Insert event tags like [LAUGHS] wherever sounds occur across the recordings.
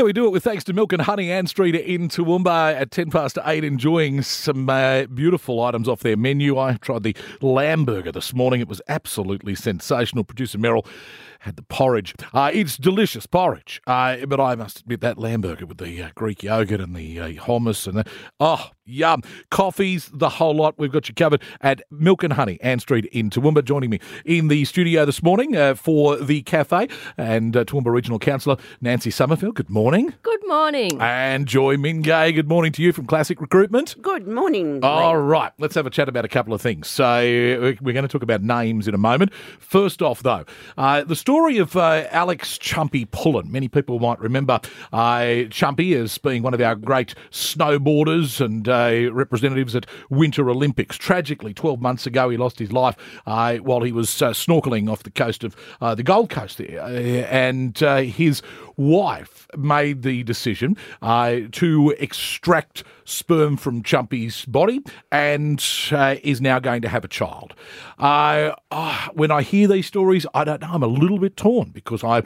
So we do it with thanks to Milk and Honey Ann Street in Toowoomba at 10 past 8, enjoying some uh, beautiful items off their menu. I tried the lamb burger this morning. It was absolutely sensational. Producer Merrill had the porridge. Uh, it's delicious porridge, uh, but I must admit that lamb burger with the uh, Greek yogurt and the uh, hummus and the, oh, yum. Coffees, the whole lot. We've got you covered at Milk and Honey, Ann Street in Toowoomba. Joining me in the studio this morning uh, for the cafe and uh, Toowoomba Regional Councillor Nancy Sommerfield. Good morning. Good morning. And Joy Mingay, good morning to you from Classic Recruitment. Good morning. All right, let's have a chat about a couple of things. So, we're going to talk about names in a moment. First off, though, uh, the story of uh, Alex Chumpy Pullen. Many people might remember uh, Chumpy as being one of our great snowboarders and uh, representatives at Winter Olympics. Tragically, 12 months ago, he lost his life uh, while he was uh, snorkeling off the coast of uh, the Gold Coast there. And his wife made the decision uh, to extract sperm from Chumpy's body and uh, is now going to have a child. Uh, ah, when I hear these stories, I don't know. I'm a little bit torn because I.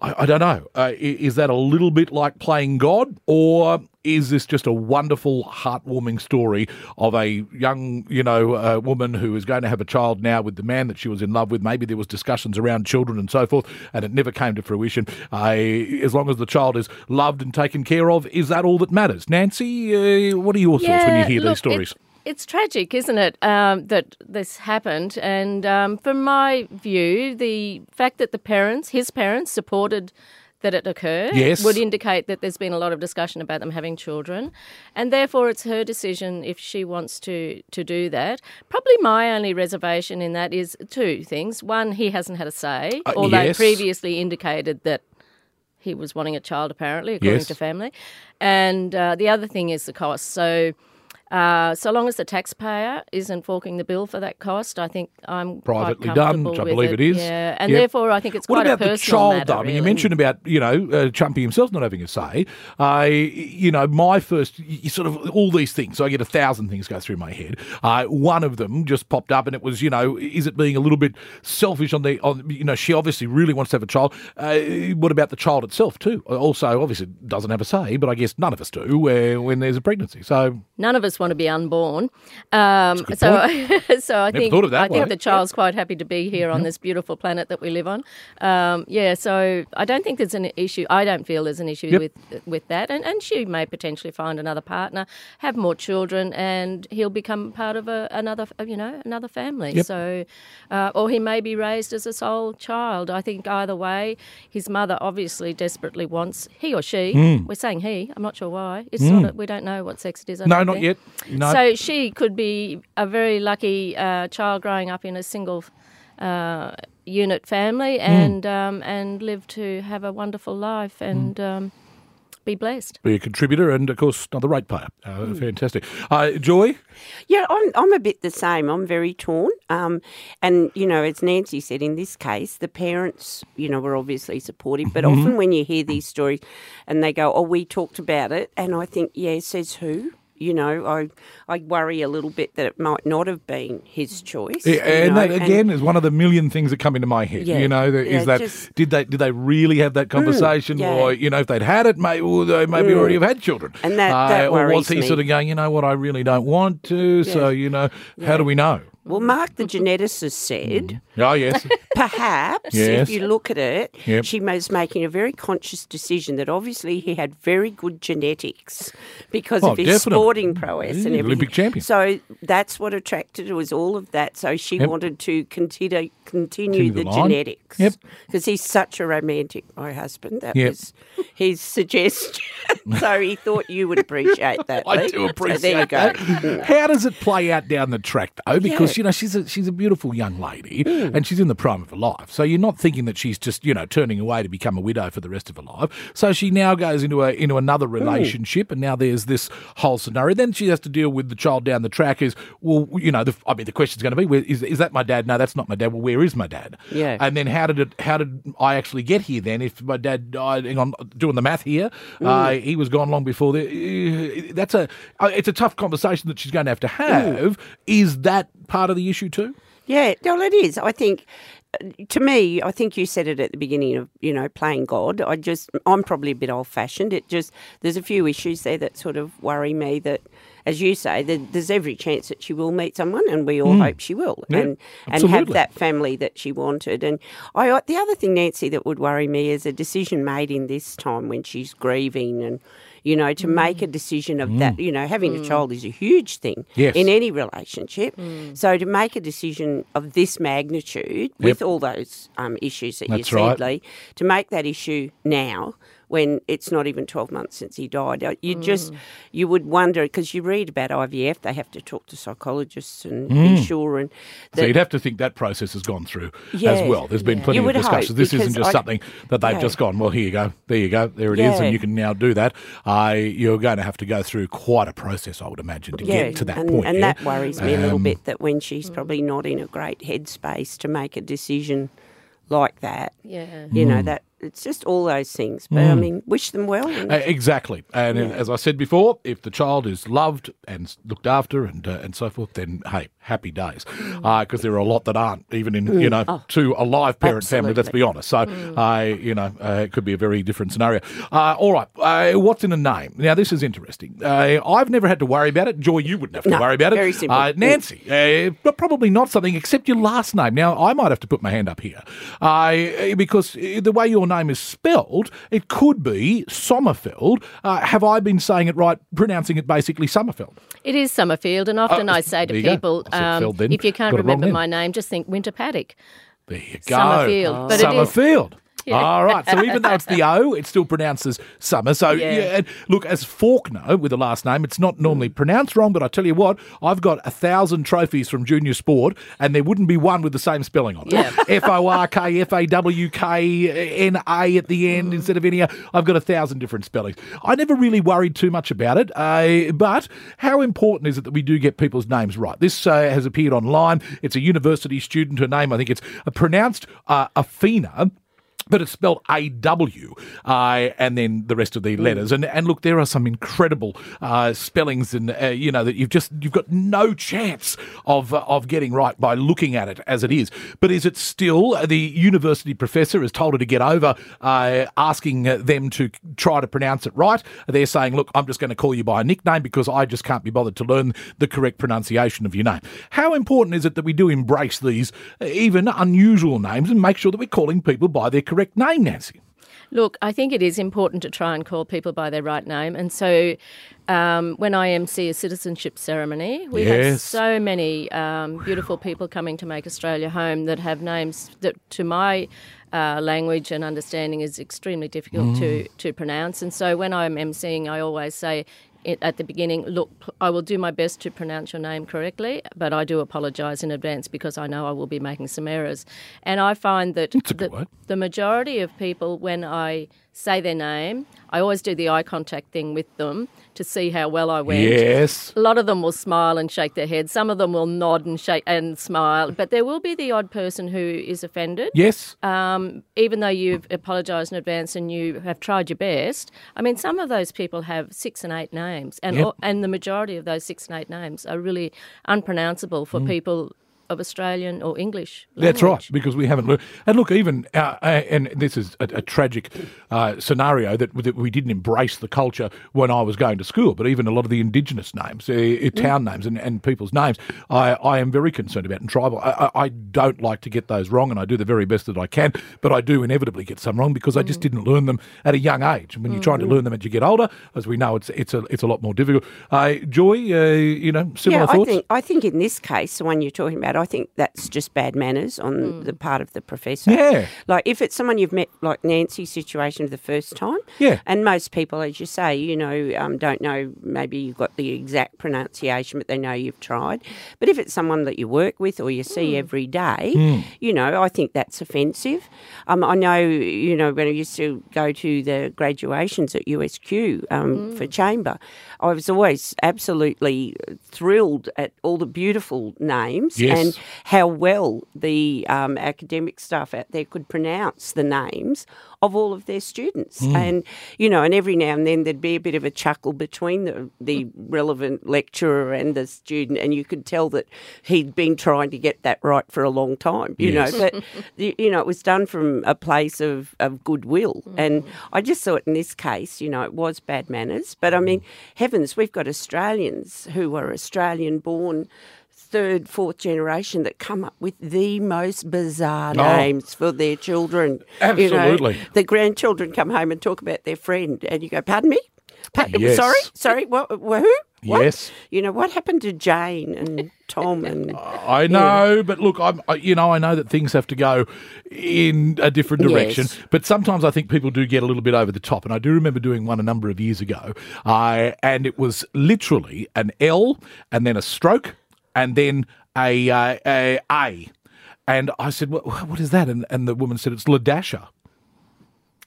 I, I don't know. Uh, is that a little bit like playing God, or is this just a wonderful, heartwarming story of a young, you know, uh, woman who is going to have a child now with the man that she was in love with? Maybe there was discussions around children and so forth, and it never came to fruition. Uh, as long as the child is loved and taken care of, is that all that matters? Nancy, uh, what are your thoughts when you hear look, these stories? It's, it's tragic, isn't it, um, that this happened? And um, from my view, the fact that the parents, his parents, supported that it occurred Yes. would indicate that there's been a lot of discussion about them having children, and therefore it's her decision if she wants to to do that. Probably my only reservation in that is two things: one, he hasn't had a say, Uh, although yes. previously indicated that he was wanting a child, apparently, according Yes. to family. And uh, the other thing is the cost. So, uh, so long as the taxpayer isn't forking the bill for that cost, I think I'm Privately done, which I believe it is. Yeah, and Yep. therefore I think it's What quite about a the personal child, matter, though? I mean, you mentioned about, you know, uh, Chumpy himself not having a say. Uh, you know, my first, you sort of, all these things, So I get a thousand things go through my head. Uh, one of them just popped up and it was, you know, is it being a little bit selfish on the, on, you know, she obviously really wants to have a child. Uh, what about the child itself, too? Also, obviously, doesn't have a say, but I guess none of us do uh, when there's a pregnancy. So, None of us want to be unborn. Um, so, [LAUGHS] so I think of I think the child's quite happy to be here on this beautiful planet that we live on. Um, yeah, so I don't think there's an issue. I don't feel there's an issue Yep. with with that, and and she may potentially find another partner, have more children, and he'll become part of a, another you know another family. Yep. So, uh, or he may be raised as a sole child. I think either way, his mother obviously desperately wants he or she. Hmm. We're saying he. I'm not sure why. It's not. A, we don't know what sex it is. I no, not think. yet. No. So she could be a very lucky uh, child growing up in a single uh, unit family Hmm. and um, and live to have a wonderful life and um, be blessed. be a contributor and, of course, another ratepayer. Uh, Fantastic. Uh, Joy? Yeah, I'm, I'm a bit the same. I'm very torn. Um, and, you know, as Nancy said, in this case, the parents, you know, were obviously supportive. But Mm-hmm. often when you hear these stories and they go, oh, we talked about it. And I think, yeah, says who? You know, I I worry a little bit that it might not have been his mm. choice. Yeah, and know, that again is one of the million things that come into my head. Yeah, you know, that- is yeah, that just- did they did they really have that mm, conversation, yeah. or you know, if they'd had it, maybe well, they maybe mm. already have had children, And that- that uh, or was he me. sort of going, you know what, I really don't want to, so you know, how do we know? Well, mm. Mark, the geneticist, said mm. Oh yes, [LAUGHS] perhaps Yes. if you look at it, Yep. she was making a very conscious decision that obviously he had very good genetics because Oh, of his sporting prowess Yeah, and everything. Olympic champion. So that's what attracted her was all of that. So she Yep. wanted to continue continue, Continue the, the genetics. Yep. Because he's such a romantic, my husband. That Yep. was his suggestion. [LAUGHS] so he thought you would appreciate that. [LAUGHS] I Lee. do appreciate so there you go. that. How does it play out down the track though? Because you know she's a she's a beautiful young lady Hmm. and she's in the prime of her life. So you're not thinking that she's just you know turning away to become a widow for the rest of her life. So she now goes into a into another Hmm. relationship, and now there's this whole scenario. Then she has to deal with the child down the track. Is well, you know, the, I mean, the question's going to be, where, is is that my dad? No, that's not my dad. Well, where is my dad? Yeah. And then how did it? How did I actually get here? Then, if my dad died, hang on, doing the math here, uh, he was gone long before. The, that's a. uh, It's a tough conversation that she's going to have to have. Is that part of the issue too? Yeah, well, it is. I think to me, I think you said it at the beginning of you know playing God. I just I'm probably a bit old fashioned. It just there's a few issues there that sort of worry me. That, as you say, there, there's every chance that she will meet someone, and we all hmm. hope she will. Yeah, and and have that family that she wanted. And I the other thing, Nancy, that would worry me is a decision made in this time when she's grieving and. You know, to make a mm. decision of that, mm. you know, having a mm. child is a huge thing Yes. in any relationship. So to make a decision of this magnitude with all those um, issues that That's you right. said, Lee, to make that issue now when it's not even 12 months since he died, uh, you just, you would wonder, because you read about IVF, they have to talk to psychologists and be sure. And So you'd have to think that process has gone through as well. There's been plenty You of would discussions. This isn't just I- something that they've Yeah. just gone, well, here you go, there you go, there it is, Yeah. and you can now do that. Uh, you're going to have to go through quite a process, I would imagine, to get to that and, point. And yeah? that worries me a little Um, bit that when she's probably not in a great headspace to make a decision like that, Yeah. you Hmm. know, that it's just all those things. But I mean, wish them well. And, Uh, exactly, and as I said before, if the child is loved and looked after and uh, and so forth, then hey, happy days, because there are a lot that aren't even in you know to a live parent family. Let's be honest. So, I you know, uh, it could be a very different scenario. Uh, all right, uh, what's in a name? Now, this is interesting. Uh, I've never had to worry about it. Joy, you wouldn't have to No, worry about it. very simple. Uh, Nancy, uh, but probably not something except your last name. Now, I might have to put my hand up here uh, because uh, the way your name is spelled, it could be Sommerfeld. Uh, have I been saying it right, pronouncing it basically Summerfeld? It is Summerfield, and often Oh, I say to there you go. people, um, if you can't Got remember my name, just think Winter Paddock. There you go. Summerfield, but it [LAUGHS] All right. So even though it's the O, it still pronounces summer. So yeah. Yeah. and look, as Faulkner with the last name, it's not normally pronounced wrong. But I tell you what, I've got a thousand trophies from junior sport, and there wouldn't be one with the same spelling on it. Yeah. [LAUGHS] F O R K F A W K N A at the end instead of any. I've got a thousand different spellings. I never really worried too much about it. Uh, but how important is it that we do get people's names right? This uh, has appeared online. It's a university student. Her name, I think it's uh, pronounced uh, Athena but it's spelled A W, uh, and then the rest of the letters. And and look, there are some incredible uh, spellings, and uh, you know that you've just you've got no chance of uh, of getting right by looking at it as it is. But is it still uh, the university professor has told her to get over uh, asking them to try to pronounce it right? They're saying, look, I'm just going to call you by a nickname because I just can't be bothered to learn the correct pronunciation of your name. How important is it that we do embrace these even unusual names and make sure that we're calling people by their correct name, Nancy? Look, I think it is important to try and call people by their right name. And so um, when I MC a citizenship ceremony, we have so many um, beautiful people coming to make Australia home that have names that, to my uh, language and understanding, is extremely difficult to, to pronounce. And so when I'm MCing, I always say, at the beginning, look, I will do my best to pronounce your name correctly, but I do apologise in advance because I know I will be making some errors. And I find that the, the majority of people, when I say their name, I always do the eye contact thing with them to see how well I went. Yes. A lot of them will smile and shake their head. Some of them will nod and shake and smile. But there will be the odd person who is offended. Yes. Um, even though you've apologised in advance and you have tried your best. I mean, some of those people have six and eight names, and Yep. all- and the majority of those six and eight names are really unpronounceable for people of Australian or English. Mm. That's right, because we haven't learned. And look, even uh, uh, and this is a, a tragic uh, scenario that, that we didn't embrace the culture when I was going to school. But even a lot of the Indigenous names, uh, uh, town names, and, and people's names, I, I am very concerned about. And tribal, I, I I don't like to get those wrong, and I do the very best that I can. But I do inevitably get some wrong because I just didn't learn them at a young age. And when you're trying to learn them as you get older, as we know, it's it's a it's a lot more difficult. Uh, Joy, uh, you know, similar yeah, thoughts. I think I think in this case, the one you're talking about, I think that's just bad manners on the part of the professor. Yeah. Like if it's someone you've met, like Nancy's situation for the first time. Yeah. And most people, as you say, you know, um, don't know. Maybe you've got the exact pronunciation, but they know you've tried. But if it's someone that you work with or you see every day, you know, I think that's offensive. Um, I know, you know, when I used to go to the graduations at USQ um, for chamber, I was always absolutely thrilled at all the beautiful names Yes. and how well the um, academic staff out there could pronounce the names of all of their students. Hmm. And, you know, and every now and then there'd be a bit of a chuckle between the, the relevant lecturer and the student, and you could tell that he'd been trying to get that right for a long time, you Yes. know. But, you know, it was done from a place of, of goodwill. And I just thought in this case, you know, it was bad manners. But I mean, heavens, we've got Australians who are Australian born. Third, fourth generation that come up with the most bizarre Oh. names for their children. You know, Absolutely. the grandchildren come home and talk about their friend, and you go, "Pardon me, Pa- Yes. sorry, sorry, what, wh- who? What? Yes. You know what happened to Jane and Tom and I know, but look, I'm, I, you know, I know that things have to go in a different direction, Yes. but sometimes I think people do get a little bit over the top. And I do remember doing one a number of years ago, uh, and it was literally an L and then a stroke and then a uh, a, a. And I said, what, what is that? And, and the woman said, it's Ladasha.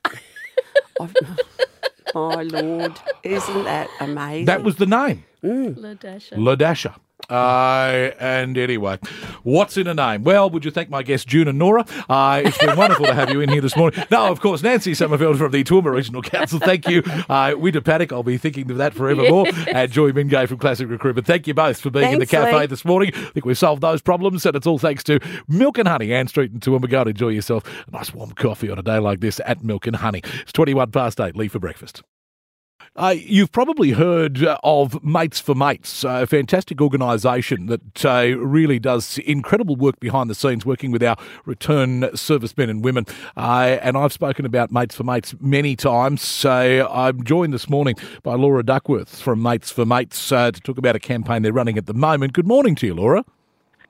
[LAUGHS] my lord, isn't that amazing? That was the name. Ladasha. Ladasha. Uh, and anyway, what's in a name? Well, would you thank my guests, June and Nora? Uh, it's been wonderful to have you in here this morning. No, of course, Nancy Sommerfield from the Toowoomba Regional Council. Thank you. Uh, Winter Paddock, I'll be thinking of that forevermore. [LAUGHS] And Joy Mingay from Classic Recruitment. Thank you both for being in the cafe Lee. this morning. I think we've solved those problems, and it's all thanks to Milk and Honey, Ann Street and Toowoomba. Go and enjoy yourself a nice warm coffee on a day like this at Milk and Honey. It's 21 past 8. Leave for breakfast. Uh, you've probably heard uh, of Mates for Mates, a fantastic organisation that uh, really does incredible work behind the scenes, working with our return servicemen and women. Uh, and I've spoken about Mates for Mates many times. So I'm joined this morning by Laura Duckworth from Mates for Mates uh, to talk about a campaign they're running at the moment. Good morning to you, Laura.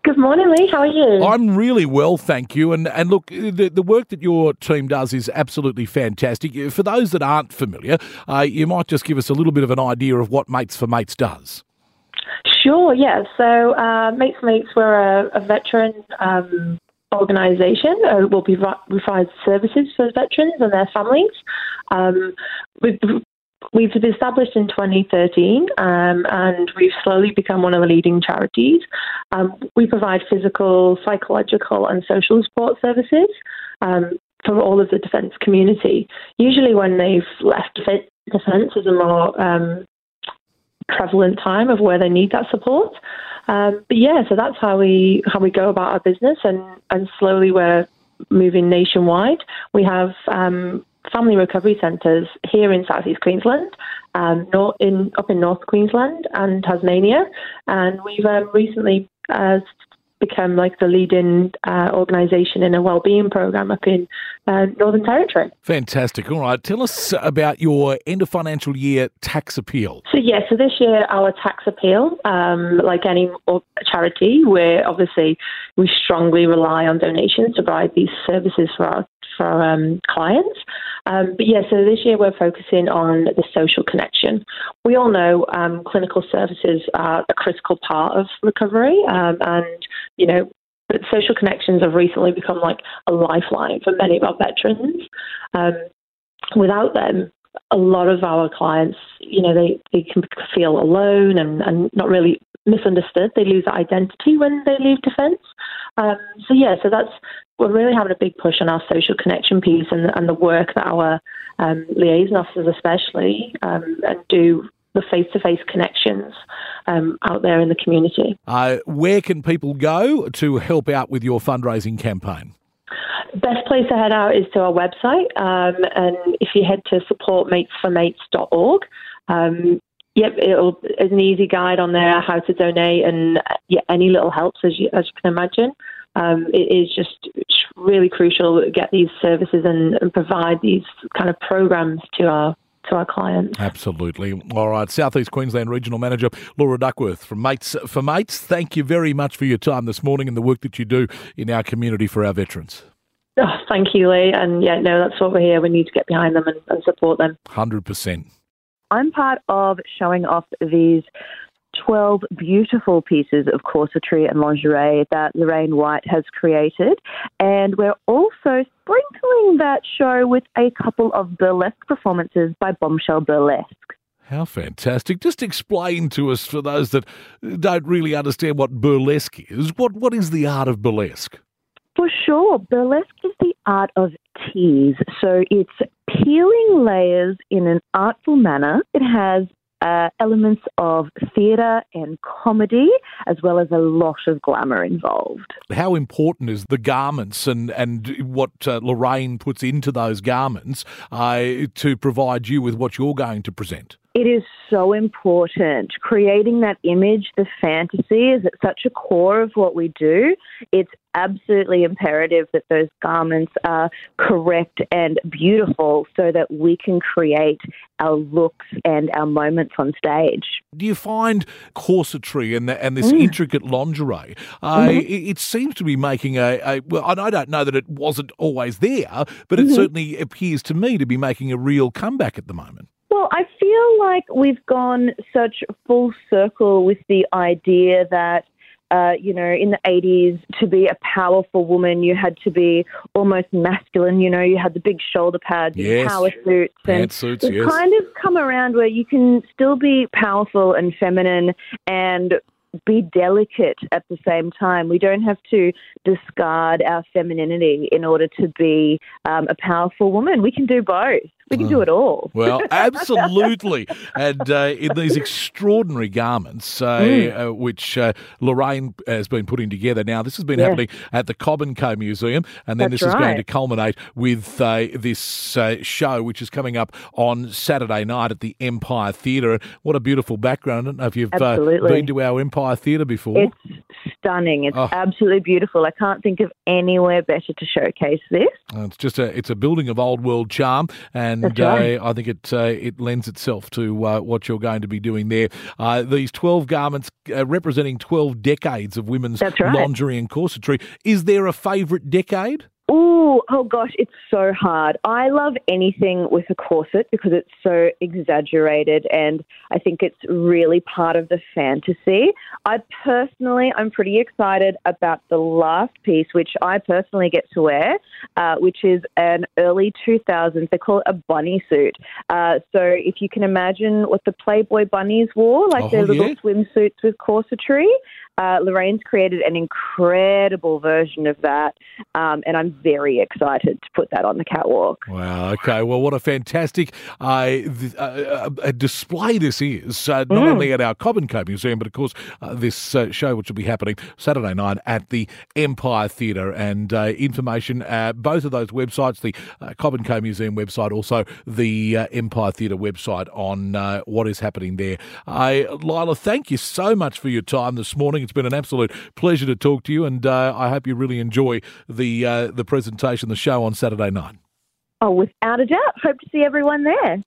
Good morning, Lee. How are you? I'm really well, thank you. And and look, the, the work that your team does is absolutely fantastic. For those that aren't familiar, uh, you might just give us a little bit of an idea of what Mates for Mates does. Sure, yeah. So, uh, Mates for Mates, we're a, a veteran um, organisation. Uh, we'll be, we provide services for veterans and their families. Um, we've, we've established in 2013 um, and we've slowly become one of the leading charities. Um, we provide physical, psychological, and social support services um, for all of the defence community. Usually, when they've left defe- defence, is a more um, prevalent time of where they need that support. Um, but yeah, so that's how we how we go about our business, and and slowly we're moving nationwide. We have um, family recovery centres here in southeast Queensland, um, in up in North Queensland and Tasmania, and we've um, recently uh, become like the leading uh, organisation in a wellbeing program up in uh, Northern Territory. Fantastic. All right, tell us about your end of financial year tax appeal. So yeah, so this year our tax appeal, um, like any charity, where obviously we strongly rely on donations to provide these services for our for our um, clients. Um, but yeah, so this year we're focusing on the social connection. We all know um, clinical services are a critical part of recovery, um, and you know. But social connections have recently become like a lifeline for many of our veterans. Um, without them, a lot of our clients, you know, they, they can feel alone and, and not really misunderstood. They lose identity when they leave defence. Um, so, yeah, so that's, we're really having a big push on our social connection piece and, and the work that our um, liaison officers, especially, um, and do the face to face connections um, out there in the community. Uh, where can people go to help out with your fundraising campaign? Best place to head out is to our website, um, and if you head to supportmatesformates.org, um, yep, it'll it's an easy guide on there how to donate, and yeah, any little helps as you as you can imagine. Um, it is just really crucial to get these services and, and provide these kind of programs to our to our clients. Absolutely. All right, Southeast Queensland Regional Manager Laura Duckworth from Mates for Mates. Thank you very much for your time this morning and the work that you do in our community for our veterans. Oh, thank you, Lee. And yeah, no, that's what we're here. We need to get behind them and, and support them. Hundred percent. I'm part of showing off these 12 beautiful pieces of corsetry and lingerie that Lorraine White has created. And we're also sprinkling that show with a couple of burlesque performances by Bombshell Burlesque. How fantastic. Just explain to us, for those that don't really understand what burlesque is, what, what is the art of burlesque? For sure, burlesque is the art of tease. So it's peeling layers in an artful manner. It has uh, elements of theatre and comedy, as well as a lot of glamour involved. How important is the garments and, and what uh, Lorraine puts into those garments uh, to provide you with what you're going to present? It is so important. Creating that image, the fantasy, is at such a core of what we do. It's absolutely imperative that those garments are correct and beautiful so that we can create our looks and our moments on stage. Do you find corsetry and, the, and this mm. intricate lingerie, uh, mm-hmm. it, it, seems to be making a, a, well, I don't know that it wasn't always there, but it mm-hmm. certainly appears to me to be making a real comeback at the moment. Feel like we've gone such full circle with the idea that uh, you know, in the 80s, to be a powerful woman, you had to be almost masculine. You know, you had the big shoulder pads, yes. power suits. And suits, it's yes. kind of come around where you can still be powerful and feminine and be delicate at the same time. We don't have to discard our femininity in order to be um, a powerful woman. We can do both. We can do it all. Well, [LAUGHS] absolutely. and uh, in these extraordinary garments, uh, mm. uh, which uh, Lorraine has been putting together. Now, this has been happening at the Cobb and Co Museum, and then That's this right. is going to culminate with uh, this uh, show, which is coming up on Saturday night at the Empire Theatre. What a beautiful background. I don't know if you've been to our Empire Theatre before. It's stunning. It's oh. absolutely beautiful. I can't think of anywhere better to showcase this. it's just a, it's a building of old world charm, and and right. uh, I think it uh, it lends itself to uh, what you're going to be doing there. Uh, these 12 garments uh, representing 12 decades of women's right. lingerie and corsetry. Is there a favourite decade? Oh, oh gosh, it's so hard. I love anything with a corset because it's so exaggerated and I think it's really part of the fantasy. I personally, I'm pretty excited about the last piece, which I personally get to wear, uh, which is an early 2000s. They call it a bunny suit. Uh, so if you can imagine what the Playboy bunnies wore, like oh, their little yeah. swimsuits with corsetry, uh, Lorraine's created an incredible version of that, um, and I'm very excited to put that on the catwalk. Wow. Okay. Well, what a fantastic uh, th- uh, uh display this is, uh, not mm. only at our Cobb and Co Museum, but of course uh, this show, which will be happening Saturday night at the Empire Theatre. And information, both of those websites, the Cobb and Co Museum website, also the Empire Theatre website on what is happening there. Lila, thank you so much for your time this morning. It's been an absolute pleasure to talk to you, and uh, I hope you really enjoy the uh, the presentation, the show on Saturday night. Oh, without a doubt. Hope to see everyone there.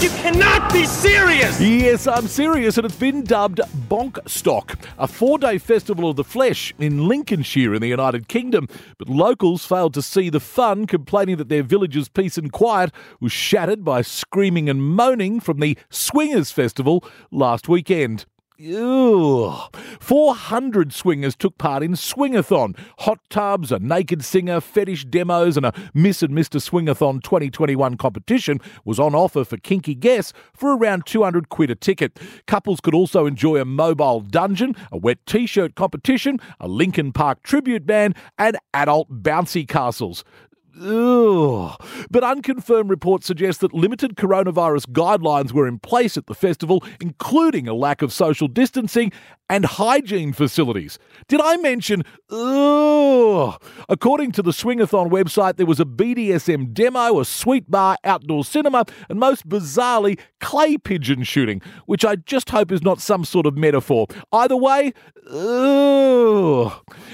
You cannot be serious! Yes, I'm serious, and it's been dubbed Bonkstock, a four day festival of the flesh in Lincolnshire in the United Kingdom. But locals failed to see the fun, complaining that their village's peace and quiet was shattered by screaming and moaning from the Swingers Festival last weekend. Ew. 400 swingers took part in Swingathon. Hot tubs, a naked singer, fetish demos, and a Miss and Mr. Swingathon 2021 competition was on offer for kinky guests for around 200 quid a ticket. Couples could also enjoy a mobile dungeon, a wet t shirt competition, a Linkin Park tribute band, and adult bouncy castles. Ugh. But unconfirmed reports suggest that limited coronavirus guidelines were in place at the festival, including a lack of social distancing and hygiene facilities. Did I mention? Ugh. According to the Swingathon website, there was a BDSM demo, a sweet bar, outdoor cinema, and most bizarrely, clay pigeon shooting, which I just hope is not some sort of metaphor. Either way, ugh.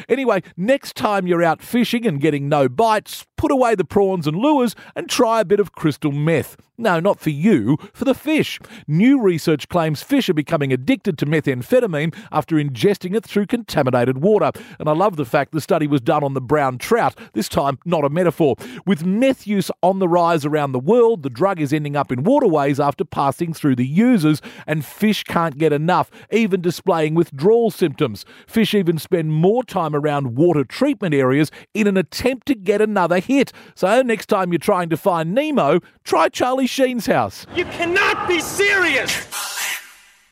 Anyway, next time you're out fishing and getting no bites, put away the prawns and lures and try a bit of crystal meth. No, not for you, for the fish. New research claims fish are becoming addicted to methamphetamine after ingesting it through contaminated water. And I love the fact the study was done on the brown trout, this time not a metaphor. With meth use on the rise around the world, the drug is ending up in waterways after passing through the users, and fish can't get enough, even displaying withdrawal symptoms. Fish even spend more time around water treatment areas in an attempt to get another hit. It. So next time you're trying to find Nemo, try Charlie Sheen's house. You cannot be serious!